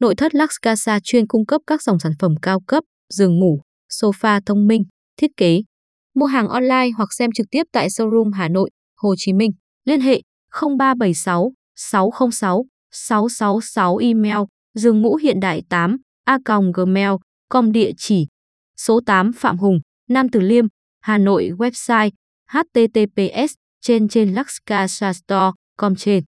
Nội thất Lux Casa chuyên cung cấp các dòng sản phẩm cao cấp, giường ngủ, sofa thông minh, thiết kế. Mua hàng online hoặc xem trực tiếp tại showroom Hà Nội, Hồ Chí Minh. Liên hệ 0376 606 666 email giường ngũ hiện đại 8 a gmail com địa chỉ số 8 Phạm Hùng, Nam Từ Liêm, Hà Nội website https trên trên luxcasastore com trên